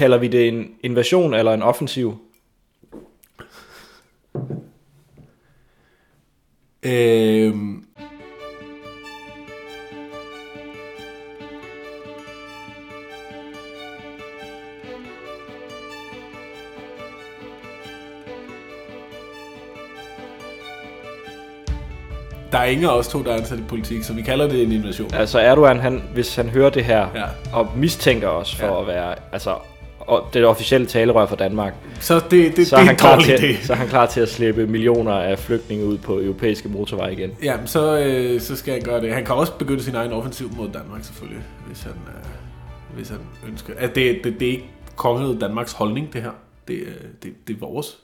kalder vi det en invasion eller en offensiv? Øhm, der er ingen af os to, der er ansat i politik, så vi kalder det en invasion. Altså Erdogan, han, hvis han hører det her, Ja. og mistænker os for Ja. at være altså, det officielle talerør for Danmark, Så det, det, så det er, er han klar til, idé. så er han klar til at slippe millioner af flygtninge ud på europæiske motorveje igen. Jamen, så, øh, så skal han gøre det. Han kan også begynde sin egen offensiv mod Danmark, selvfølgelig, hvis han, øh, hvis han ønsker. Altså, det, det, det er ikke kongeriget Danmarks holdning, det her. Det, øh, det, det er vores.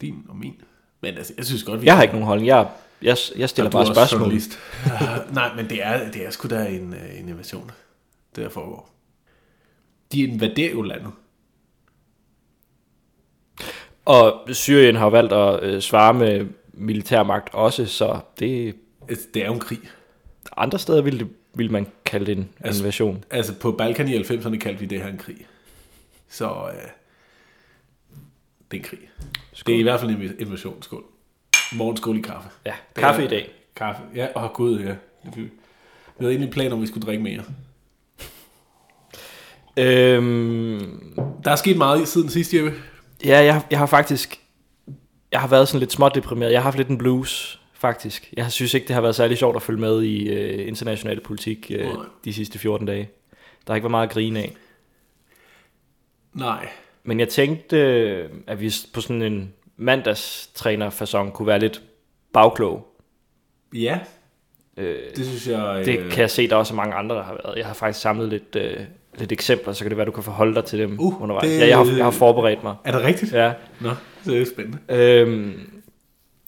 Din og min. Men altså, jeg synes godt, vi Jeg har ikke nogen holdning. Jeg, jeg, jeg stiller bare er spørgsmål. uh, nej, men det er, det er sgu da en, øh, en invasion, det der foregår. De invaderer jo landet. Og Syrien har valgt at øh, svare med militærmagt også, så det Altså, Det er jo en krig. andre steder ville, det, ville man kalde det en Altså- invasion. Altså, på Balkan i 90'erne kaldte vi det her en krig. Så øh, det er en krig. Det er i hvert fald en invasion. Skål. Morgen skål i kaffe. Ja, kaffe er- i dag. Kaffe. Ja, åh oh, gud, ja. Vi havde egentlig planer om, vi skulle drikke mere. Øhm, Der er sket meget siden sidst, Jeppe. ja, jeg, jeg har faktisk jeg har været sådan lidt småt deprimeret. Jeg har haft lidt en blues, faktisk. Jeg synes ikke, det har været særlig sjovt at følge med i øh, international politik øh, Nej. de sidste 14 dage. Der har ikke været meget at grine af. Nej. Men jeg tænkte, at vi på sådan en mandagstræner kunne være lidt bagklog. Ja, Øh, det synes jeg... det øh, kan jeg se, der er også mange andre, der har været. Jeg har faktisk samlet lidt, øh, lidt eksempler, så kan det være, du kan forholde dig til dem Uh, undervejs. det- Ja, jeg, har, jeg har forberedt mig. Er det rigtigt? Ja. Nå, det er spændende. Øhm,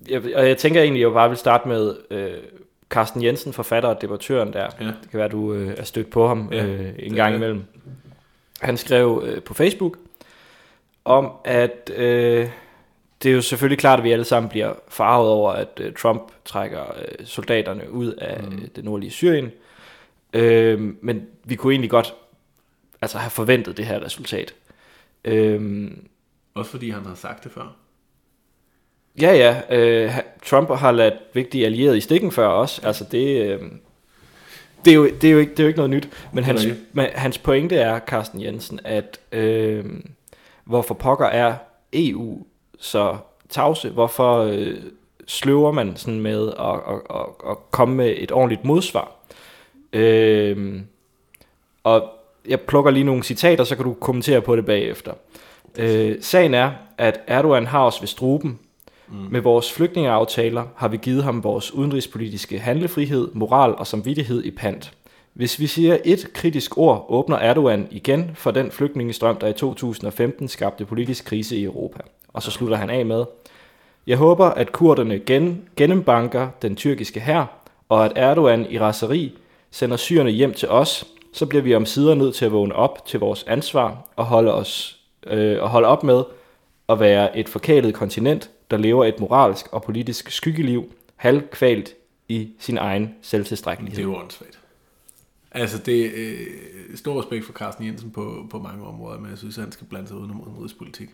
jeg, og jeg tænker egentlig, at jeg bare vil starte med øh, Carsten Jensen, forfatter og debattøren der. Ja. Det kan være, du øh, er stødt på ham Ja, øh, en gang imellem. Han skrev øh, på Facebook om, at øh, det er jo selvfølgelig klart, at vi alle sammen bliver farvet over, at øh, Trump trækker øh, soldaterne ud af mm. det nordlige Syrien. Øh, men vi kunne egentlig godt altså, have forventet det her resultat. Øh, Også fordi han har sagt det før. Ja, ja. Øh, Trump har ladt vigtige allierede i stikken før også. Altså det, øh, det, er jo, det, er jo ikke, det er jo ikke noget nyt. Men hans, men hans pointe er, Carsten Jensen, at øh, hvorfor pokker er EU så tavse? Hvorfor øh, sløver man sådan med at, at, at, at komme med et ordentligt modsvar? Øh, og jeg plukker lige nogle citater, så kan du kommentere på det bagefter. Øh, sagen er, at Erdogan har os ved struben. Mm. Med vores flygtningeaftaler har vi givet ham vores udenrigspolitiske handlefrihed, moral og samvittighed i pant. Hvis vi siger et kritisk ord, åbner Erdogan igen for den flygtningestrøm, der i 2015 skabte politisk krise i Europa. Og så slutter han af med, jeg håber, at kurderne gen, gennembanker den tyrkiske hær, og at Erdogan i raseri sender syrerne hjem til os, så bliver vi om sider nødt til at vågne op til vores ansvar og holde, os, øh, og holde op med at være et forkælet kontinent, der lever et moralsk og politisk skyggeliv, halvkvalt i sin egen Det er jo åndssvagt. Altså, det er øh, stor respekt for Carsten Jensen på, på mange områder, men jeg synes, at han skal blande sig udenom udenrigspolitik.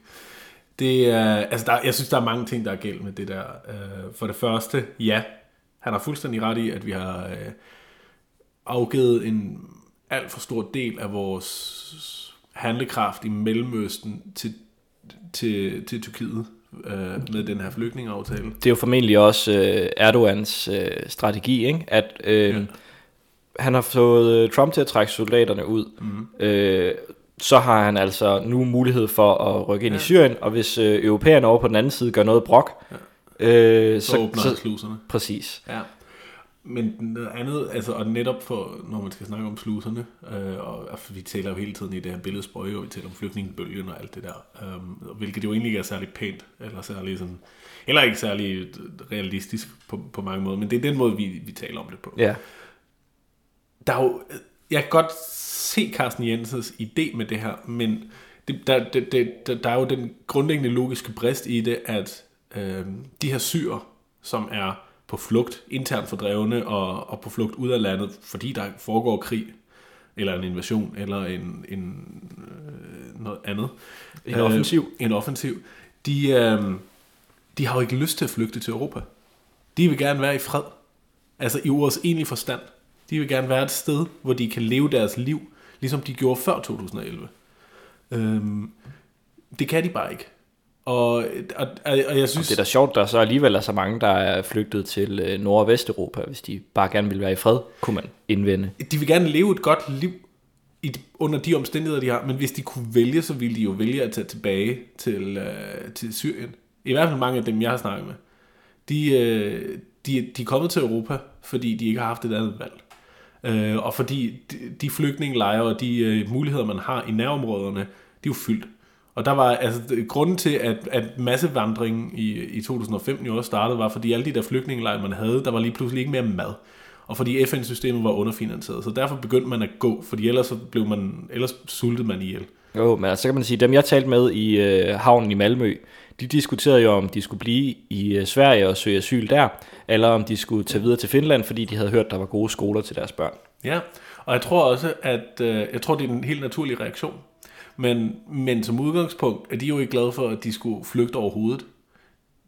Det er, altså der, jeg synes, der er mange ting, der er galt med det der. Øh, for det første, ja, han har fuldstændig ret i, at vi har øh, afgivet en alt for stor del af vores handlekraft i Mellemøsten til, til, til Tyrkiet øh, med den her flygtningeaftale. Det er jo formentlig også øh, Erdogans øh, strategi, ikke? at øh, Ja. han har fået øh, Trump til at trække soldaterne ud. Mm. Øh, så har han altså nu mulighed for at rykke ind ja. i Syrien, og hvis øh, europæerne over på den anden side gør noget brok, ja. øh, Så, så, åbner så, sluserne. præcis. Ja. Men noget andet, altså, og netop for, når man skal snakke om sluserne, øh, og, og vi taler jo hele tiden i det her billedsprøje, og vi taler om flygtningebølgen og alt det der, øh, hvilket jo egentlig ikke er særlig pænt, eller særlig sådan, eller ikke særlig realistisk på, på mange måder, men det er den måde, vi, vi taler om det på. Ja. Der er jo, jeg kan godt se Carsten Jensens idé med det her, men det, der, det, det, der, der er jo den grundlæggende logiske brist i det, at øh, de her syre, som er på flugt, internt fordrevne og, og på flugt ud af landet, fordi der foregår krig, eller en invasion, eller en, en, øh, noget andet. En offensiv. Øh, en offensiv. De, øh, de har jo ikke lyst til at flygte til Europa. De vil gerne være i fred. Altså i ordets egentlige forstand. De vil gerne være et sted, hvor de kan leve deres liv, ligesom de gjorde før 2011. Øhm, det kan de bare ikke. Og, og, og jeg synes... Det er da sjovt, der så alligevel er så mange, der er flygtet til øh, Nord- og Vesteuropa, hvis de bare gerne vil være i fred, kunne man indvende. De vil gerne leve et godt liv i, under de omstændigheder, de har, men hvis de kunne vælge, så ville de jo vælge at tage tilbage til, øh, til Syrien. I hvert fald mange af dem, jeg har snakket med. De, øh, de, de er kommet til Europa, fordi de ikke har haft et andet valg. Øh, og fordi de, de flygtningelejre og de øh, muligheder, man har i nærområderne, de er jo fyldt. Og der var, altså, grunden til, at, at massevandringen i, i 2015 jo også startede, var, fordi alle de der flygtningelejre, man havde, der var lige pludselig ikke mere mad. Og fordi FN-systemet var underfinansieret. Så derfor begyndte man at gå, fordi ellers, så blev man, ellers sultede man ihjel. Jo, men altså, så kan man sige, dem jeg talte med i øh, havnen i Malmø, de diskuterede jo, om de skulle blive i øh, Sverige og søge asyl der, eller om de skulle tage videre til Finland, fordi de havde hørt, der var gode skoler til deres børn. Ja, og jeg tror også, at øh, jeg tror, det er en helt naturlig reaktion. Men, men som udgangspunkt er de jo ikke glade for, at de skulle flygte overhovedet.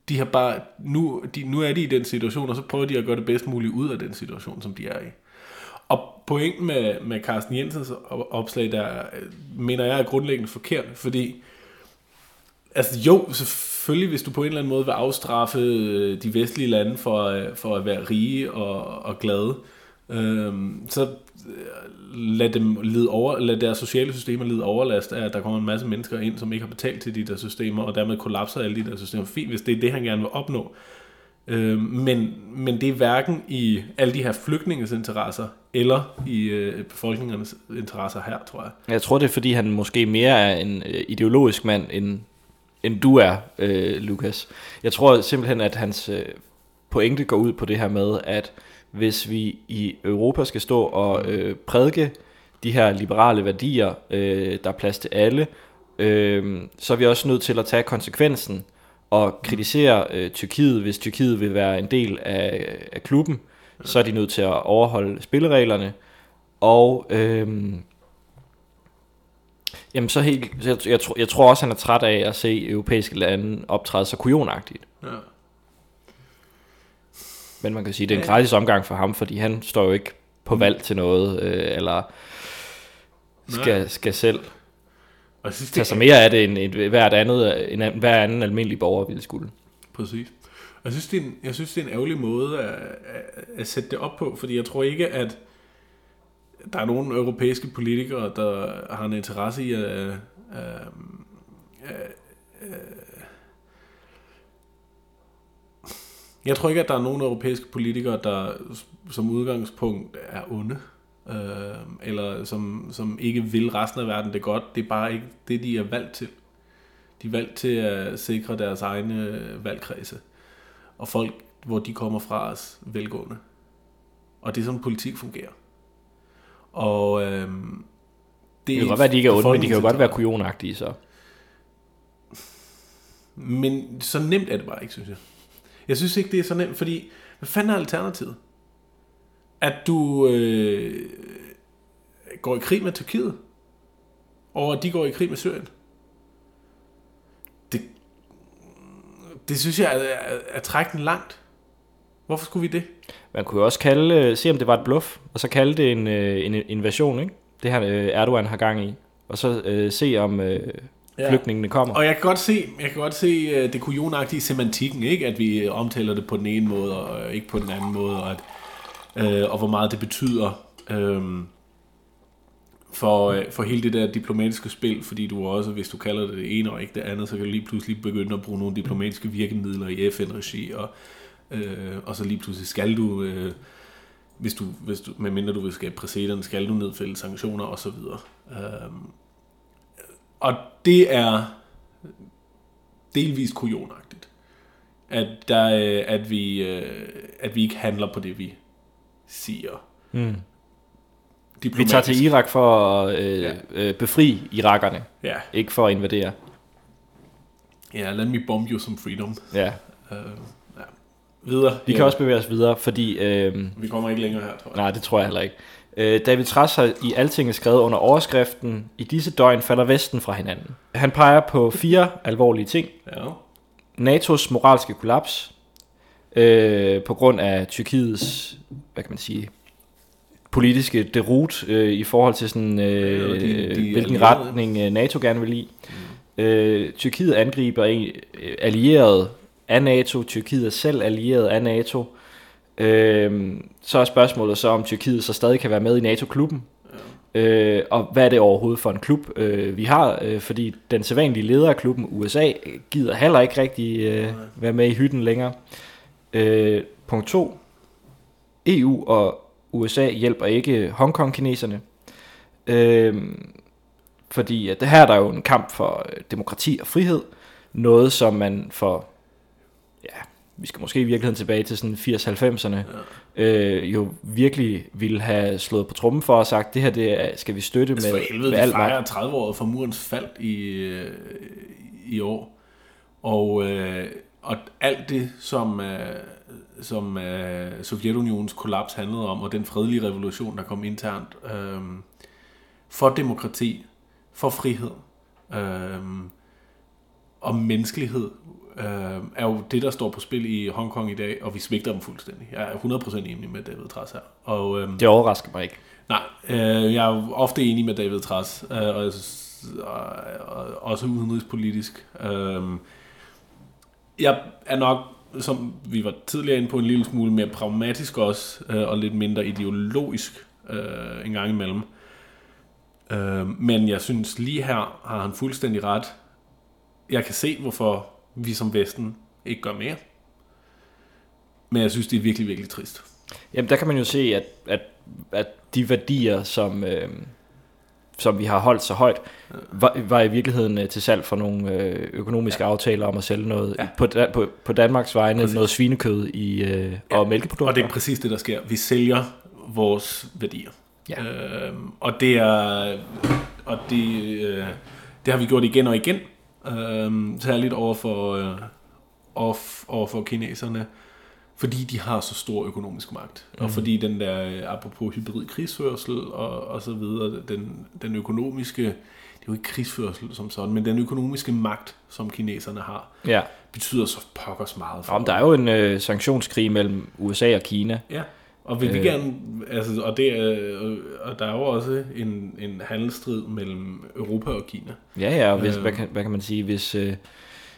De har bare, nu, de, nu er de i den situation, og så prøver de at gøre det bedst muligt ud af den situation, som de er i. Og pointen med, med Carsten Jensens opslag, der øh, mener jeg er grundlæggende forkert, fordi altså jo, selvfølgelig hvis du på en eller anden måde vil afstraffe øh, de vestlige lande for, øh, for at være rige og, og glade, øhm, øh, så lad, dem lide over, lad deres sociale systemer lide overlast af, at der kommer en masse mennesker ind, som ikke har betalt til de der systemer, og dermed kollapser alle de der systemer. Fint, hvis det er det, han gerne vil opnå. Øh, men, men det er hverken i alle de her flygtninges interesser, eller i øh, befolkningernes interesser her, tror jeg. Jeg tror, det er, fordi han måske mere er en øh, ideologisk mand, end, end du er, øh, Lukas. Jeg tror simpelthen, at hans øh, pointe går ud på det her med, at hvis vi i Europa skal stå og øh, prædike de her liberale værdier, øh, der er plads til alle, øh, så er vi også nødt til at tage konsekvensen og kritisere øh, Tyrkiet, hvis Tyrkiet vil være en del af, af klubben, så er de nødt til at overholde spillereglerne, og øh, jamen så helt, jeg, jeg, jeg tror også, han er træt af at se europæiske lande optræde så kujonagtigt. Ja. Men man kan sige, det er en gratis omgang for ham, fordi han står jo ikke på mm. valg til noget, øh, eller skal, skal selv og synes, tage sig mere af det, end et, hvert andet, en, hver anden almindelig borger ville skulle. Præcis. Jeg synes, det er en, jeg synes, det er en ærgerlig måde at, at, at sætte det op på, fordi jeg tror ikke, at der er nogen europæiske politikere, der har en interesse i at, at, at, at Jeg tror ikke, at der er nogen europæiske politikere, der som udgangspunkt er onde, øh, eller som, som ikke vil resten af verden det godt. Det er bare ikke det, de er valgt til. De er valgt til at sikre deres egne øh, valgkredse, og folk, hvor de kommer fra os, velgående. Og det er sådan, politik fungerer. Og øh, det, det kan godt være, at de ikke er onde, men de kan jo godt være kujonagtige, så. Men så nemt er det bare ikke, synes jeg. Jeg synes ikke, det er så nemt, fordi hvad fanden er alternativet? At du øh, går i krig med Tyrkiet, og at de går i krig med Syrien. Det, det synes jeg er, er, er trækken langt. Hvorfor skulle vi det? Man kunne jo også kalde, øh, se om det var et bluff, og så kalde det en, øh, en invasion, ikke? Det her øh, Erdogan har gang i. Og så øh, se om øh, ja. flygtningene kommer. Og jeg kan godt se, jeg kan godt se det kujonagtige semantikken, ikke? at vi omtaler det på den ene måde, og ikke på den anden måde, og, at, uh, og hvor meget det betyder um, for, uh, for hele det der diplomatiske spil, fordi du også, hvis du kalder det det ene og ikke det andet, så kan du lige pludselig begynde at bruge nogle diplomatiske virkemidler i FN-regi, og, uh, og så lige pludselig skal du... Uh, hvis du, hvis du, medmindre du vil skabe præcedens, skal du nedfælde sanktioner osv. Um, og det er delvist kujonagtigt. At, der, øh, at, vi, øh, at vi ikke handler på det, vi siger. Mm. Vi tager til Irak for at øh, ja. øh, befri irakerne, ja. ikke for at invadere. Ja, let me bomb you some freedom. Ja. Uh, ja. Videre. Vi kan også bevæge os videre, fordi... Øh, vi kommer ikke længere her, tror jeg. Nej, det tror jeg heller ikke. Øh, David Trass har i Altinget skrevet under overskriften, i disse døgn falder Vesten fra hinanden. Han peger på fire alvorlige ting. Ja. NATO's moralske kollaps, øh, på grund af Tyrkiets, hvad kan man sige, politiske derut øh, i forhold til sådan, øh, Ja, de- de hvilken allierede. retning øh, NATO gerne vil i. Øh, Tyrkiet angriber en øh, allieret af NATO, Tyrkiet er selv allieret af NATO. Øh, så er spørgsmålet så, om Tyrkiet så stadig kan være med i NATO-klubben. Øh, og hvad er det overhovedet for en klub, øh, vi har? Øh, fordi den sædvanlige leder af klubben, USA, gider heller ikke rigtig øh, være med i hytten længere. Øh, punkt 2. EU og USA hjælper ikke Hongkong-kineserne. Øh, fordi at det her er der jo en kamp for øh, demokrati og frihed. Noget, som man for, ja, vi skal måske i virkeligheden tilbage til sådan 80-90'erne, øh, jo virkelig ville have slået på trummen for og sagt, det her det er, skal vi støtte Altså med, for helvede, med alt magt. fejrer 30 år for murens fald i, øh, i år. Og, øh, og alt det, som, øh, som øh, Sovjetunionens kollaps handlede om, og den fredelige revolution, der kom internt, øh, for demokrati, for frihed øh, og menneskelighed, øh, er jo det, der står på spil i Hongkong i dag, og vi svigter dem fuldstændig. Jeg er 100% enig med David Trass her. Og, øh, Det overrasker mig ikke. Nej, øh, jeg er ofte enig med David Trass, øh, og, og, og også udenrigspolitisk. Øh, jeg er nok, som vi var tidligere inde på, en lille smule mere pragmatisk også, øh, og lidt mindre ideologisk øh, en gang imellem. Øh, men jeg synes lige her har han fuldstændig ret. Jeg kan se, hvorfor vi som Vesten ikke gør mere. Men jeg synes, det er virkelig, virkelig trist. Jamen der kan man jo se, at, at, at de værdier, som, øh, som vi har holdt så højt, var, var i virkeligheden øh, til salg for nogle øh, økonomiske ja. aftaler om at sælge noget Ja. på, på, på Danmarks vegne, Præcis. noget svinekød i, øh, Ja, og mælkeprodukter. Og det er præcis det, der sker. Vi sælger vores værdier. Ja. Øhm, og det er og det, øh, det har vi gjort igen og igen. Øhm, særligt over for, øh, over, over for kineserne. Fordi de har så stor økonomisk magt. Mm. Og fordi den der, øh, apropos hybrid krigsførsel og, og så videre, den, den økonomiske, det er jo ikke krigsførsel som sådan, men den økonomiske magt, som kineserne har, Ja. betyder så pokkers meget for Om der er jo en øh, sanktionskrig mellem USA og Kina. Ja, og vil vi Øh. gerne, altså, og, det er, og der er jo også en, en handelsstrid mellem Europa og Kina. Ja, ja, og hvis, Øh. hvad, kan, hvad kan man sige, hvis, øh,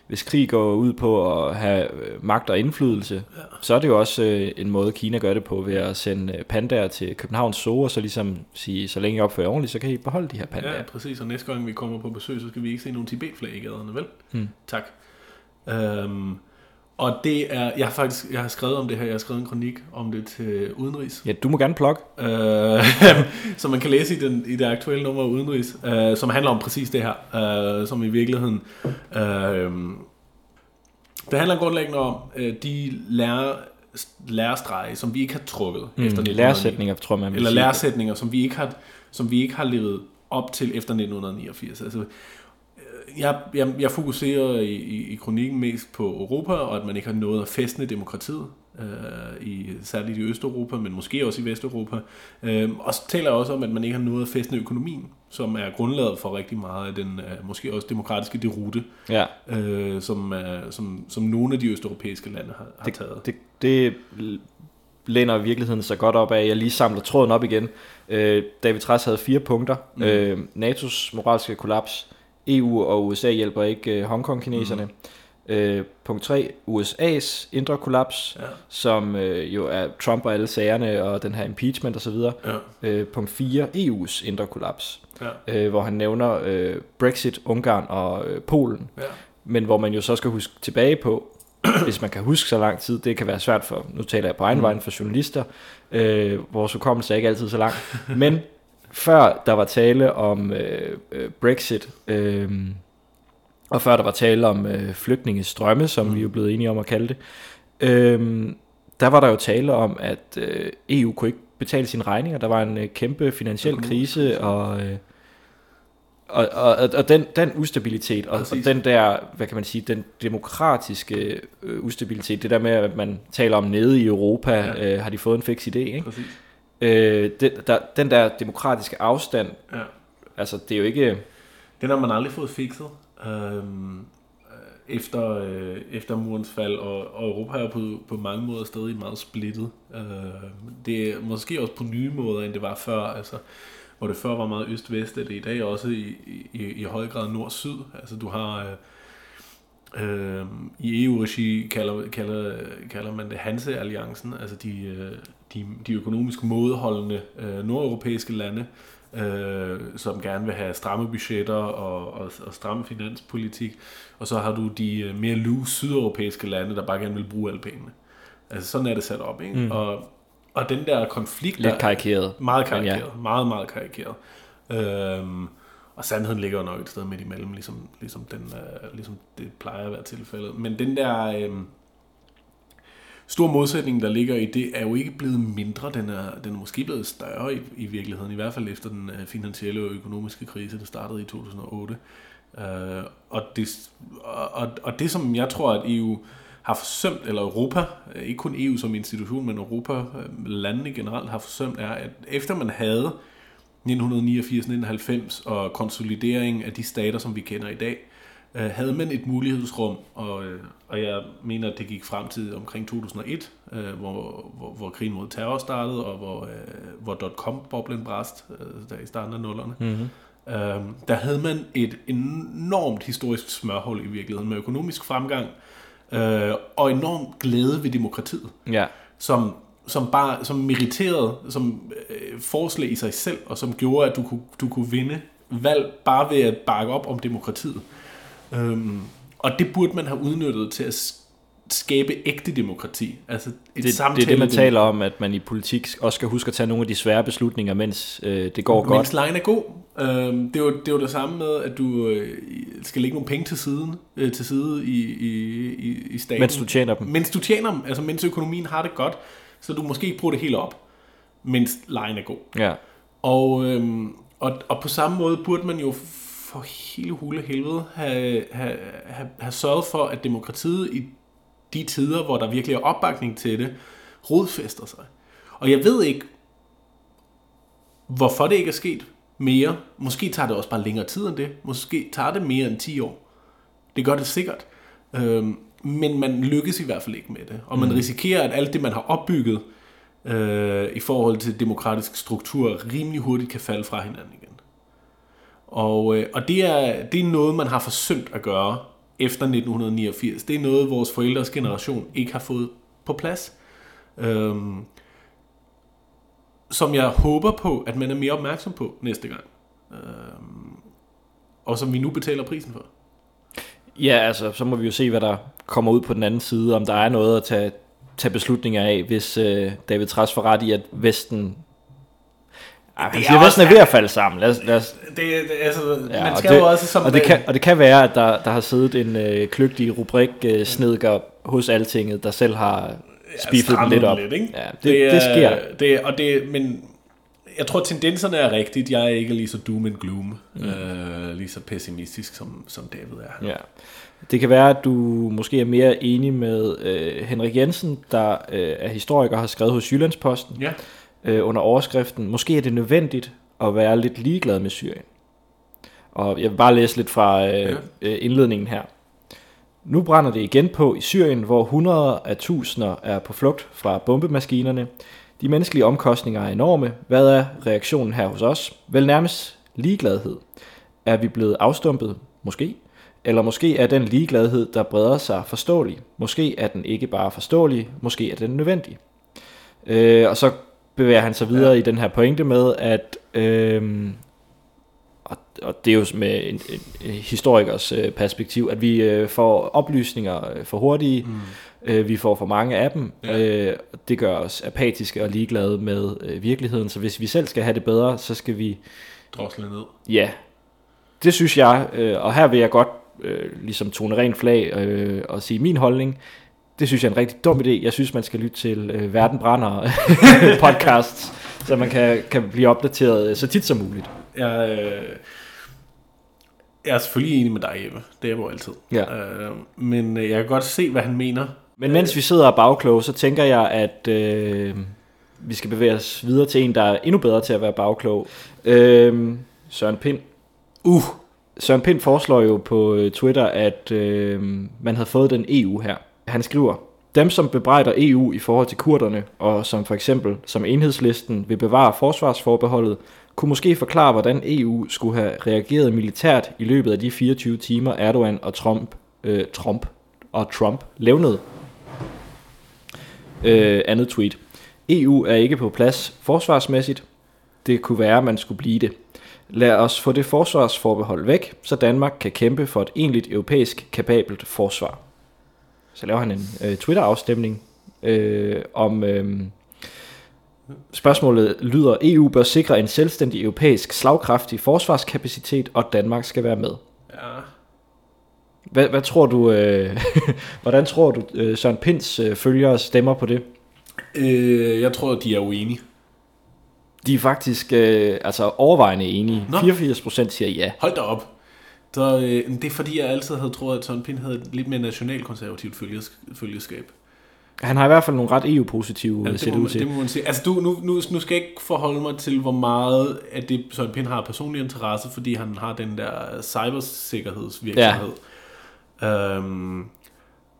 hvis krig går ud på at have øh, magt og indflydelse, ja. så er det jo også øh, en måde, Kina gør det på ved at sende øh, pandaer til Københavns Zoo, og så ligesom sige, så længe I opfører ordentligt, så kan I beholde de her pandaer. Ja, præcis, og næste gang vi kommer på besøg, så skal vi ikke se nogen Tibet-flag i gaderne, vel? Hmm. Tak. Øhm, og det er, jeg har faktisk, jeg har skrevet om det her, jeg har skrevet en kronik om det til Udenrigs, Ja, du må gerne plukke. øh, som man kan læse i, den, i det aktuelle nummer af Udenrigs, øh, som handler om præcis det her, øh, som i virkeligheden... Øh, det handler grundlæggende om øh, de lærer, lærerstrege, som vi ikke har trukket Mm, efter 1909. læresætninger, tror man Eller læresætninger, som vi ikke har, som vi ikke har levet op til efter 1989. Altså, jeg, jeg, jeg fokuserer i, i, i kronikken mest på Europa, og at man ikke har nået at fæstne demokratiet, øh, i, særligt i Østeuropa, men måske også i Vesteuropa. Øh, og så taler jeg også om, at man ikke har nået at fæstne økonomien, som er grundlaget for rigtig meget af den øh, måske også demokratiske derute, Ja, øh, som, er, som, som nogle af de østeuropæiske lande har, har taget. det, det læner virkeligheden så godt op af, at jeg lige samler tråden op igen. Øh, David Trass havde fire punkter. Mm. Øh, NATO's moralske kollaps. EU og USA hjælper ikke øh, Hongkong-kineserne. Mm. Øh, punkt 3. USA's indre kollaps, Ja, som øh, jo er Trump og alle sagerne og den her impeachment osv. ja, Øh, punkt 4. EU's indre kollaps, ja, øh, hvor han nævner øh, Brexit, Ungarn og øh, Polen. ja. Men hvor man jo så skal huske tilbage på, hvis man kan huske så lang tid, det kan være svært for, nu taler jeg på egen Mm. vejen for journalister, øh, vores hukommelse er ikke altid så lang, men før der var tale om øh, øh, Brexit, øh, og før der var tale om øh, flygtningestrømme, som Mm. vi er jo blevet enige om at kalde det, øh, der var der jo tale om, at øh, EU kunne ikke betale sine regninger, der var en øh, kæmpe finansiel krise, og... Øh, og, og, og- den, den ustabilitet, og, og den der, hvad kan man sige, den demokratiske øh, ustabilitet, det der med, at man taler om nede i Europa, ja. øh, har de fået en fix idé, ikke? Præcis. Øh, den, der, den der demokratiske afstand, Ja. altså det er jo ikke... Den har man aldrig fået fikset. Øhm, øh, efter, øh, efter murens fald, og, og Europa er på, på mange måder stadig meget splittet. Øh, det er måske også på nye måder, end det var før. Altså, hvor det før var meget øst-vest, er det i dag også i, i, i høj grad nord-syd. Altså du har... Øh, øh, I EU-regi kalder, kalder, kalder man det Hanse-alliancen, altså de, øh, de, de økonomisk modholdende øh, nordeuropæiske lande, øh, som gerne vil have stramme budgetter og, og, og stramme finanspolitik. Og så har du de øh, mere loose sydeuropæiske lande, der bare gerne vil bruge alle pengene. Altså sådan er det sat op, ikke? Mm. Og, og den der konflikt... Lidt der- karikeret. meget karikeret. Ja. Meget, meget karikeret. Øhm, og sandheden ligger jo nok et sted midt imellem, ligesom, ligesom, den, øh, ligesom det plejer at være tilfældet. Men den der øh, stor modsætning, der ligger i det, er jo ikke blevet mindre. Den er, den er måske blevet større i, i virkeligheden, i hvert fald efter den øh, finansielle og økonomiske krise, der startede i 2008. Øh, og, det, og, og, det, som jeg tror, at EU har forsømt, eller Europa, øh, ikke kun EU som institution, men Europa, øh, landene generelt har forsømt, er, at efter man havde 1989-1990 og konsolidering af de stater, som vi kender i dag, øh, havde man et mulighedsrum, og, øh, og jeg mener, at det gik frem til omkring 2001, øh, hvor, hvor, hvor krigen mod terror startede, og hvor, øh, hvor dot-com-boblen brast, øh, der i starten af nullerne. Mm-hmm. Øh, der havde man et enormt historisk smørhul i virkeligheden, med økonomisk fremgang, øh, og enorm glæde ved demokratiet Ja. som, som bare som meriterede som øh, forslag i sig selv, og som gjorde, at du kunne, du kunne vinde valg bare ved at bakke op om demokratiet. Øhm, og det burde man have udnyttet til at skabe ægte demokrati. Altså et Det, det er det, man samtale- taler om, at man i politik også skal huske at tage nogle af de svære beslutninger, mens øh, det går godt. Mens lejen er god. Øhm, det, er jo, det er jo det samme med, at du øh, skal lægge nogle penge til siden, øh, til side i, i, i, i staten. Mens du tjener dem. Mens du tjener dem, altså mens økonomien har det godt, så du måske ikke bruger det helt op, mens lejen er god. Ja. Og, øhm, og, og på samme måde burde man jo for hele hule helvede have, have, have, have sørget for, at demokratiet i de tider, hvor der virkelig er opbakning til det, rodfæster sig. Og jeg ved ikke, hvorfor det ikke er sket mere. Måske tager det også bare længere tid end det. Måske tager det mere end 10 år. Det gør det sikkert. Øhm, men man lykkes i hvert fald ikke med det. Og man risikerer, at alt det, man har opbygget øh, i forhold til demokratisk struktur, rimelig hurtigt kan falde fra hinanden. Og, øh, og det, er, det er noget, man har forsømt at gøre efter 1989. Det er noget, vores forældres generation ikke har fået på plads. Øhm, som jeg håber på, at man er mere opmærksom på næste gang. Øhm, og som vi nu betaler prisen for. Ja, altså, så må vi jo se, hvad der kommer ud på den anden side, om der er noget at tage, tage beslutninger af, hvis øh, David Træs får ret i, at Vesten... Han Det er Vesten er også- ved at falde sammen. Lad os, lad os, Det, det, altså, ja, ja, man og skal det, jo også som... og, det kan, og det kan være, at der, der har siddet en øh, kløgtig rubrik øh, snedker hos Altinget, der selv har spiffet den strammet lidt op. Lidt, ikke? Ja, det, det, det sker. Det, og det, men jeg tror, tendenserne er rigtigt. Jeg er ikke lige så doom and gloom. Mm. Øh, lige så pessimistisk, som, som David er. Ja. Det kan være, at du måske er mere enig med øh, Henrik Jensen, der øh, er historiker og har skrevet hos Jyllandsposten Ja. Øh, under overskriften, måske er det nødvendigt at være lidt ligeglad med Syrien. Og jeg vil bare læse lidt fra øh, øh, indledningen her. Nu brænder det igen på i Syrien, hvor hundreder af tusinder er på flugt fra bombemaskinerne. De menneskelige omkostninger er enorme. Hvad er reaktionen her hos os? Vel nærmest ligegladhed. Er vi blevet afstumpet? Måske. Eller måske er den ligegladhed, der breder sig, forståelig. Måske er den ikke bare forståelig, måske er den nødvendig. Øh, og så bevæger han sig videre ja. i den her pointe med, at øh, og, og det er jo med en, en, historikers øh, perspektiv, at vi øh, får oplysninger øh, for hurtige, mm. øh, vi får for mange af dem, Ja. øh, det gør os apatiske og ligeglade med øh, virkeligheden, så hvis vi selv skal have det bedre, så skal vi, Drosle ned. ja, det synes jeg, øh, og her vil jeg godt øh, ligesom tone ren flag øh, og sige min holdning, det synes jeg er en rigtig dum idé. Jeg synes, man skal lytte til øh, Verden Brænder podcasts, så man kan, kan blive opdateret øh, så tit som muligt. Jeg, øh, jeg er selvfølgelig enig med dig, Jeppe. Det er jeg jo altid. Ja. Øh, men øh, jeg kan godt se, hvad han mener. Men mens vi sidder og bagkloge, så tænker jeg, at øh, vi skal bevæge os videre til en, der er endnu bedre til at være bagklog. Øh, Søren Pind. Uh, Søren Pind foreslår jo på øh, Twitter, at øh, man havde fået den EU her. Han skriver, dem som bebrejder EU i forhold til kurderne, og som for eksempel som enhedslisten vil bevare forsvarsforbeholdet, kunne måske forklare, hvordan EU skulle have reageret militært i løbet af de 24 timer Erdogan og Trump, øh, Trump og Trump levnede. Øh, andet tweet. EU er ikke på plads forsvarsmæssigt. Det kunne være, at man skulle blive det. Lad os få det forsvarsforbehold væk, så Danmark kan kæmpe for et egentligt europæisk kapabelt forsvar. Så laver han en øh, Twitter-afstemning øh, om... Øh, spørgsmålet lyder, EU bør sikre en selvstændig europæisk slagkraftig forsvarskapacitet, og Danmark skal være med. ja. Hvad, hvad tror du, øh, hvordan tror du, øh, Søren Pinds øh, følgere stemmer på det? Øh, jeg tror, de er uenige. De er faktisk øh, altså overvejende enige. Nå. 84% siger ja. Hold da op. Så, øh, det er fordi, jeg altid havde troet, at Søren Pind havde et lidt mere nationalkonservativt følges, følgeskab. Han har i hvert fald nogle ret EU-positive, Ja, det, må ud man, til. det må man sige. Altså, du, nu, nu, nu skal jeg ikke forholde mig til, hvor meget af det Søren Pind har personlig interesse, fordi han har den der cybersikkerhedsvirksomhed, ja. øhm,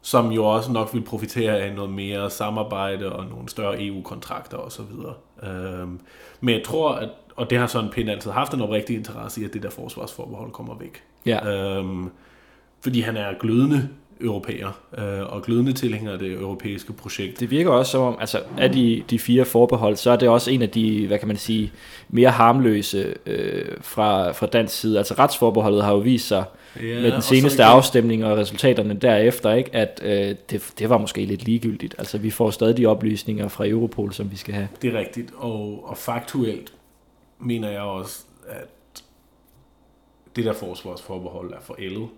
som jo også nok vil profitere af noget mere samarbejde og nogle større EU-kontrakter osv. Øhm, men jeg tror, at, og det har Søren Pind altid haft en oprigtig interesse i, at det der forsvarsforbehold kommer væk. Ja. Øhm, fordi han er glødende europæer øh, og glødende tilhænger af det europæiske projekt. Det virker også som om, altså af de, de fire forbehold, så er det også en af de, hvad kan man sige, mere harmløse øh, fra, fra dansk side. Altså retsforbeholdet har jo vist sig Ja, med den seneste igen- afstemning og resultaterne derefter, ikke, at øh, det, det var måske lidt ligegyldigt. Altså vi får stadig de oplysninger fra Europol, som vi skal have. Det er rigtigt, og, og faktuelt mener jeg også, at det der forsvarsforbehold er forældet.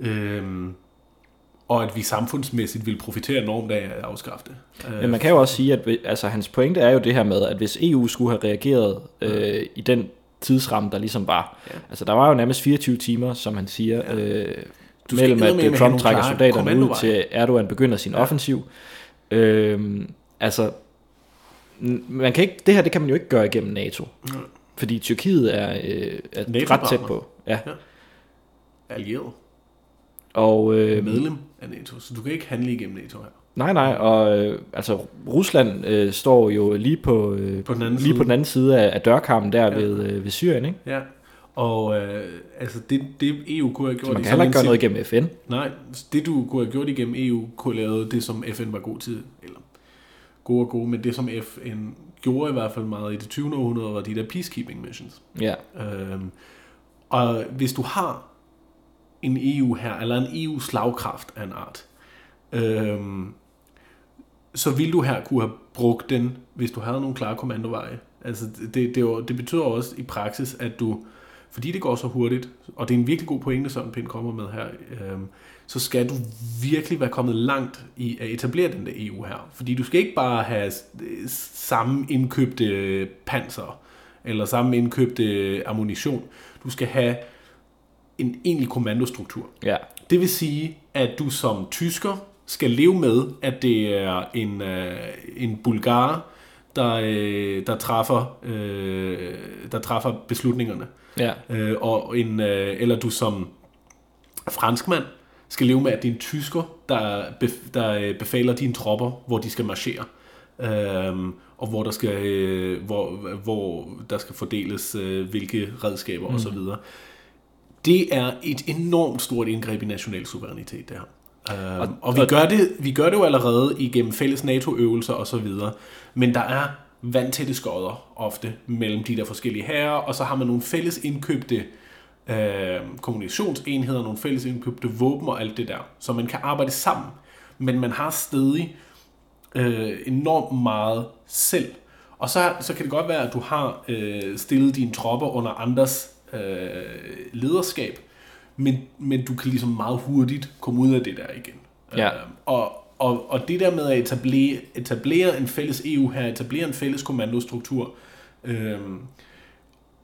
Øhm, og at vi samfundsmæssigt vil profitere enormt af at afskaffe det. Øh, Men man kan jo også sige, at altså, hans pointe er jo det her med, at hvis EU skulle have reageret øh, i den tidsramme, der ligesom var. Ja. Altså der var jo nærmest 24 timer, som han siger, Ja. øh, Du mellem at have Trump trækker soldaterne ud til Erdogan begynder sin Ja. ja. offensiv. Øh, altså, man kan ikke, det her det kan man jo ikke gøre igennem NATO. Nej. Fordi Tyrkiet er, øh, er ret tæt på. Ja. allieret, Og, øh, medlem af NATO, så du kan ikke handle igennem NATO her. nej, nej, og øh, altså Rusland øh, står jo lige på, øh, På den anden lige side. på den anden side af, af dørkarmen der Ja. ja. ved, øh, ved Syrien, ikke? Ja, og øh, altså det, det EU kunne have Så gjort... man i kan heller ikke gøre noget igennem FN. Nej, det du kunne have gjort igennem EU, kunne have lavet det, som FN var god til, eller gode og gode, men det som FN gjorde i hvert fald meget i det 20. århundrede, var de der peacekeeping missions. Ja, Øhm, og hvis du har en EU her, eller en EU-slagkraft af en art, øhm, så vil du her kunne have brugt den, hvis du havde nogle klare kommandoveje. Altså det, det, det betyder også i praksis, at du, fordi det går så hurtigt, og det er en virkelig god pointe, som Pind kommer med her, øhm, så skal du virkelig være kommet langt i at etablere den der EU her. Fordi du skal ikke bare have øh, samme indkøbte panser, eller samme indkøbte ammunition. Du skal have en egentlig kommandostruktur. ja, Det vil sige, at du som tysker skal leve med, at det er en, øh, en bulgar, der, øh, der, træffer, øh, der træffer beslutningerne. ja, Øh, og en, øh, eller du som franskmand skal leve med, at det er en tysker, der, bef, der øh, befaler dine tropper, hvor de skal marchere. Øhm, og hvor der skal, øh, hvor, hvor der skal fordeles øh, hvilke redskaber mm. osv. Det er et enormt stort indgreb i national suverænitet, det her. Øhm, og, og, vi, og- gør det, vi gør det jo allerede igennem fælles NATO-øvelser osv., men der er vandtætte skodder ofte mellem de der forskellige herrer, og så har man nogle fælles indkøbte øh, kommunikationsenheder, nogle fælles indkøbte våben og alt det der, så man kan arbejde sammen, men man har stadig øh, enormt meget selv. Og så, så kan det godt være, at du har øh, stillet dine tropper under andres øh, lederskab, men, men du kan ligesom meget hurtigt komme ud af det der igen. Ja. Øh, og, og, og det der med at etablere, etablere en fælles EU her, etablere en fælles kommandostruktur, øh,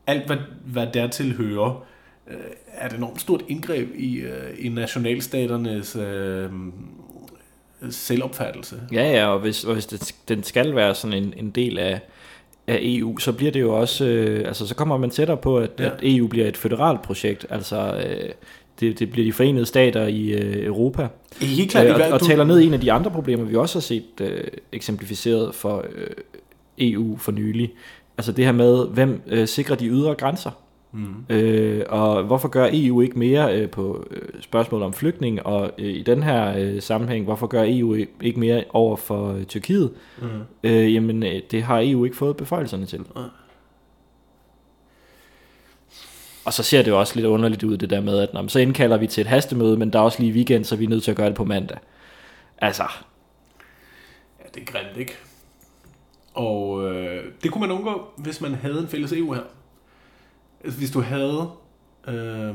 alt hvad, hvad dertil hører, øh, er et enormt stort indgreb i, øh, i nationalstaternes øh, selvopfattelse. Ja, ja, og hvis, og hvis det, den skal være sådan en, en del af, af EU, så bliver det jo også, øh, altså så kommer man tættere på, at, Ja. at EU bliver et føderalt projekt, altså øh, det, det bliver de forenede stater i øh, Europa, Helt klart, øh, og, og du- taler ned en af de andre problemer, vi også har set øh, eksemplificeret for øh, EU for nylig, altså det her med, hvem øh, sikrer de ydre grænser, Mm. Øh, og hvorfor gør EU ikke mere øh, på øh, spørgsmålet om flygtning, og øh, i den her øh, sammenhæng, hvorfor gør EU ikke mere over for øh, Tyrkiet? Mm. Øh, jamen, øh, det har EU ikke fået beføjelserne til. Nej. Og så ser det jo også lidt underligt ud, det der med, at nå, så indkalder vi til et hastemøde, men der er også lige weekend, så vi er nødt til at gøre det på mandag. Altså, Ja, det er grimt, ikke? Og øh, det kunne man undgå, hvis man havde en fælles EU her. Altså, hvis du havde øh,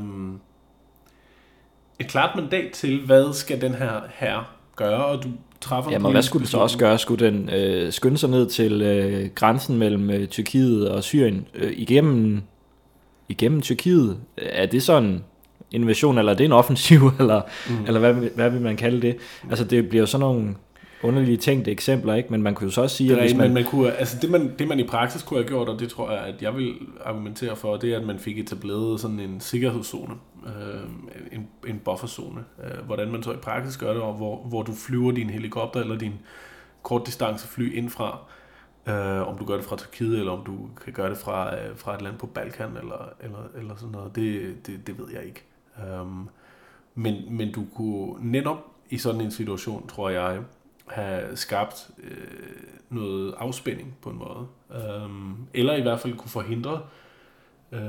et klart mandat til, hvad skal den her her gøre, og du træffer en jamen, hvad skulle den så også gøre? Skulle den øh, skynde sig ned til øh, grænsen mellem øh, Tyrkiet og Syrien øh, igennem, igennem Tyrkiet? Er det sådan en invasion, eller er det en offensiv, eller, mm. eller hvad, vil- hvad vil man kalde det? Altså, det bliver jo sådan nogle underlige tænkte eksempler, ikke? Men man kunne jo så også sige, Det at er hvis man, men man kunne, altså det man, det man i praksis kunne have gjort, og det tror jeg, at jeg vil argumentere for, det er, at man fik etableret sådan en sikkerhedszone, øh, en, en bufferzone. Øh, hvordan man så i praksis gør det, og hvor, hvor du flyver din helikopter eller din kortdistancefly ind fra, øh, om du gør det fra Tyrkiet, eller om du kan gøre det fra, øh, fra et land på Balkan, eller, eller, eller sådan noget, det, det, det ved jeg ikke. Um, men, men du kunne netop i sådan en situation, tror jeg, have skabt øh, noget afspænding på en måde. Um, eller i hvert fald kunne forhindre øh,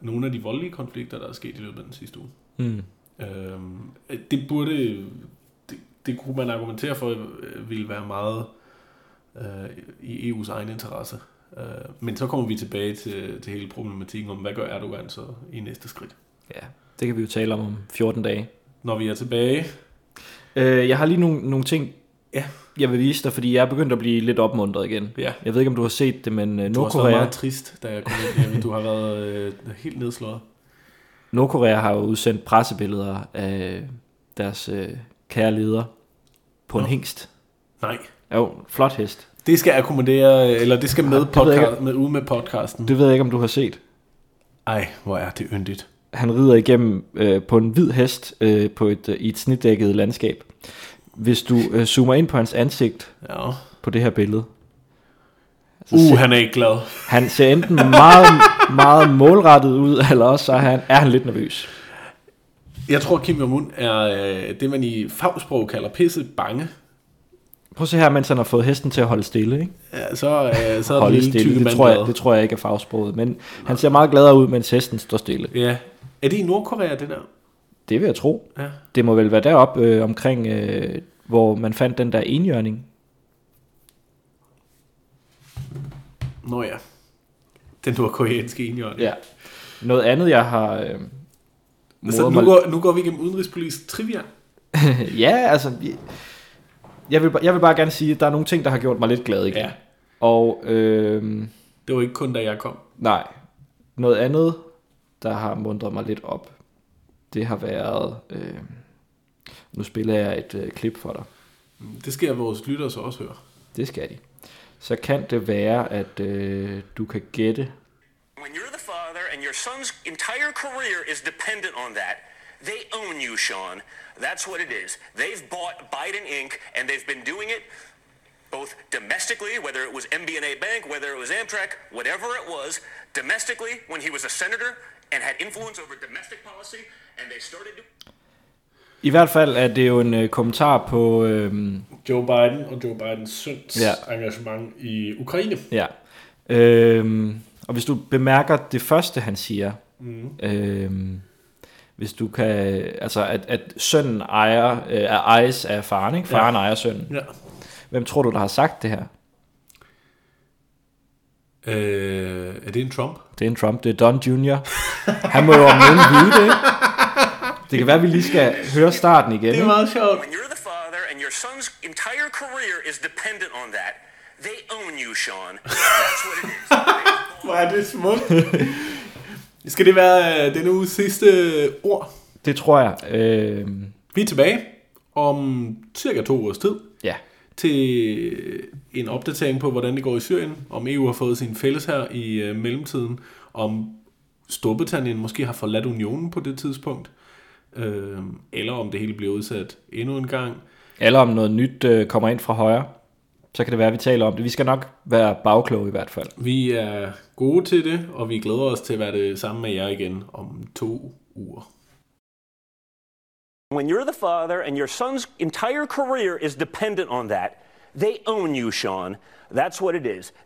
nogle af de voldelige konflikter, der er sket i løbet af den sidste uge. Mm. Øhm, det burde, det, det kunne man argumentere for, øh, ville være meget øh, i EU's egen interesse. Øh, men så kommer vi tilbage til, til hele problematikken om, hvad gør Erdogan så i næste skridt? Ja, det kan vi jo tale om om 14 dage. Når vi er tilbage, Øh, jeg har lige nogle, nogle ting, Ja. jeg vil vise dig, fordi jeg er begyndt at blive lidt opmuntret igen. ja, Jeg ved ikke, om du har set det, men øh, du har været Nordkorea, meget trist, da jeg kom ind hjem. Du har været øh, helt nedslået. Nordkorea har jo udsendt pressebilleder af deres øh, kære leder på en Nå. hængst. Nej, Jo, flot hest. det skal akkommodere, eller det skal med, podcast, med ud med podcasten. Det ved jeg ikke, om du har set. Ej, hvor er det yndigt. Han rider igennem øh, på en hvid hest øh, på et, øh, i et snitdækket landskab. Hvis du øh, zoomer ind på hans ansigt Ja. på det her billede, så Uh, ser, han er ikke glad. han ser enten meget, meget målrettet ud, eller også så er han, er han lidt nervøs. Jeg tror, Kim Jong-un er øh, det, man i fagsprog kalder pisse bange. Prøv at se her, mens han har fået hesten til at holde stille. Ikke? Ja, så, øh, så er Holde det stille, det tror, jeg, det tror jeg ikke er fagsproget. Men han ser meget gladere ud, mens hesten står stille. Ja. Er det i Nordkorea, det der? Det vil jeg tro. Ja. Det må vel være deroppe øh, omkring, øh, hvor man fandt den der enhjørning. Nå ja. Den nordkoreanske enhjørning. Ja. Noget andet, jeg har... Øh, Så moret nu går, nu går vi igennem udenrigspolitisk trivia. ja, altså... Jeg vil, jeg vil bare gerne sige, at der er nogle ting, der har gjort mig lidt glad igen. Ja. Og øh, Det var ikke kun, da jeg kom. nej, noget andet, der har mundret mig lidt op, det har været... Øh, nu spiller jeg et øh, klip for dig. Det skal vores lyttere så også høre. Det skal de. Så kan det være, at øh, du kan gætte. When you're the father and your son's entire career is dependent on that, they own you, Sean. That's what it is. They've bought Biden Inc., and they've been doing it both domestically, whether it was MBNA Bank, whether it was Amtrak, whatever it was, domestically when he was a senator and had influence over domestic policy, and they started to. I hvert fald er det jo en øh, kommentar på... Øh, Joe Biden og Joe Bidens søns Ja. engagement i Ukraine. Ja. Øhm, og hvis du bemærker det første, han siger, mm. øhm, hvis du kan, altså at, at sønnen ejer, øh, er ejes af faren, ikke? Faren ja. ejer sønnen. Ja. Hvem tror du, der har sagt det her? Øh, er det en Trump? Det er en Trump, det er Don Jr. Han må jo om nogen vide det? Det kan være, at vi lige skal høre starten igen. Det er meget sjovt. When you're the father and your son's entire career is dependent on that, they own you, Sean. That's what it is. Hvor er det smukt. Skal det være øh, denne uges sidste ord? Det tror jeg. Øhm, Vi er tilbage, om cirka to ugers tid Ja. til en opdatering på, hvordan det går i Syrien, om EU har fået sin fælles her i øh, mellemtiden, om Storbritannien måske har forladt unionen på det tidspunkt, øh, eller om det hele bliver udsat endnu en gang. Eller om noget nyt øh, kommer ind fra højre, så kan det være, at vi taler om det. Vi skal nok være bagkloge i hvert fald. Vi er gode til det, og vi glæder os til at være det samme med jer igen om to uger. When you're the father and your son's entire career is dependent on that, they own you, Sean. That's what it is.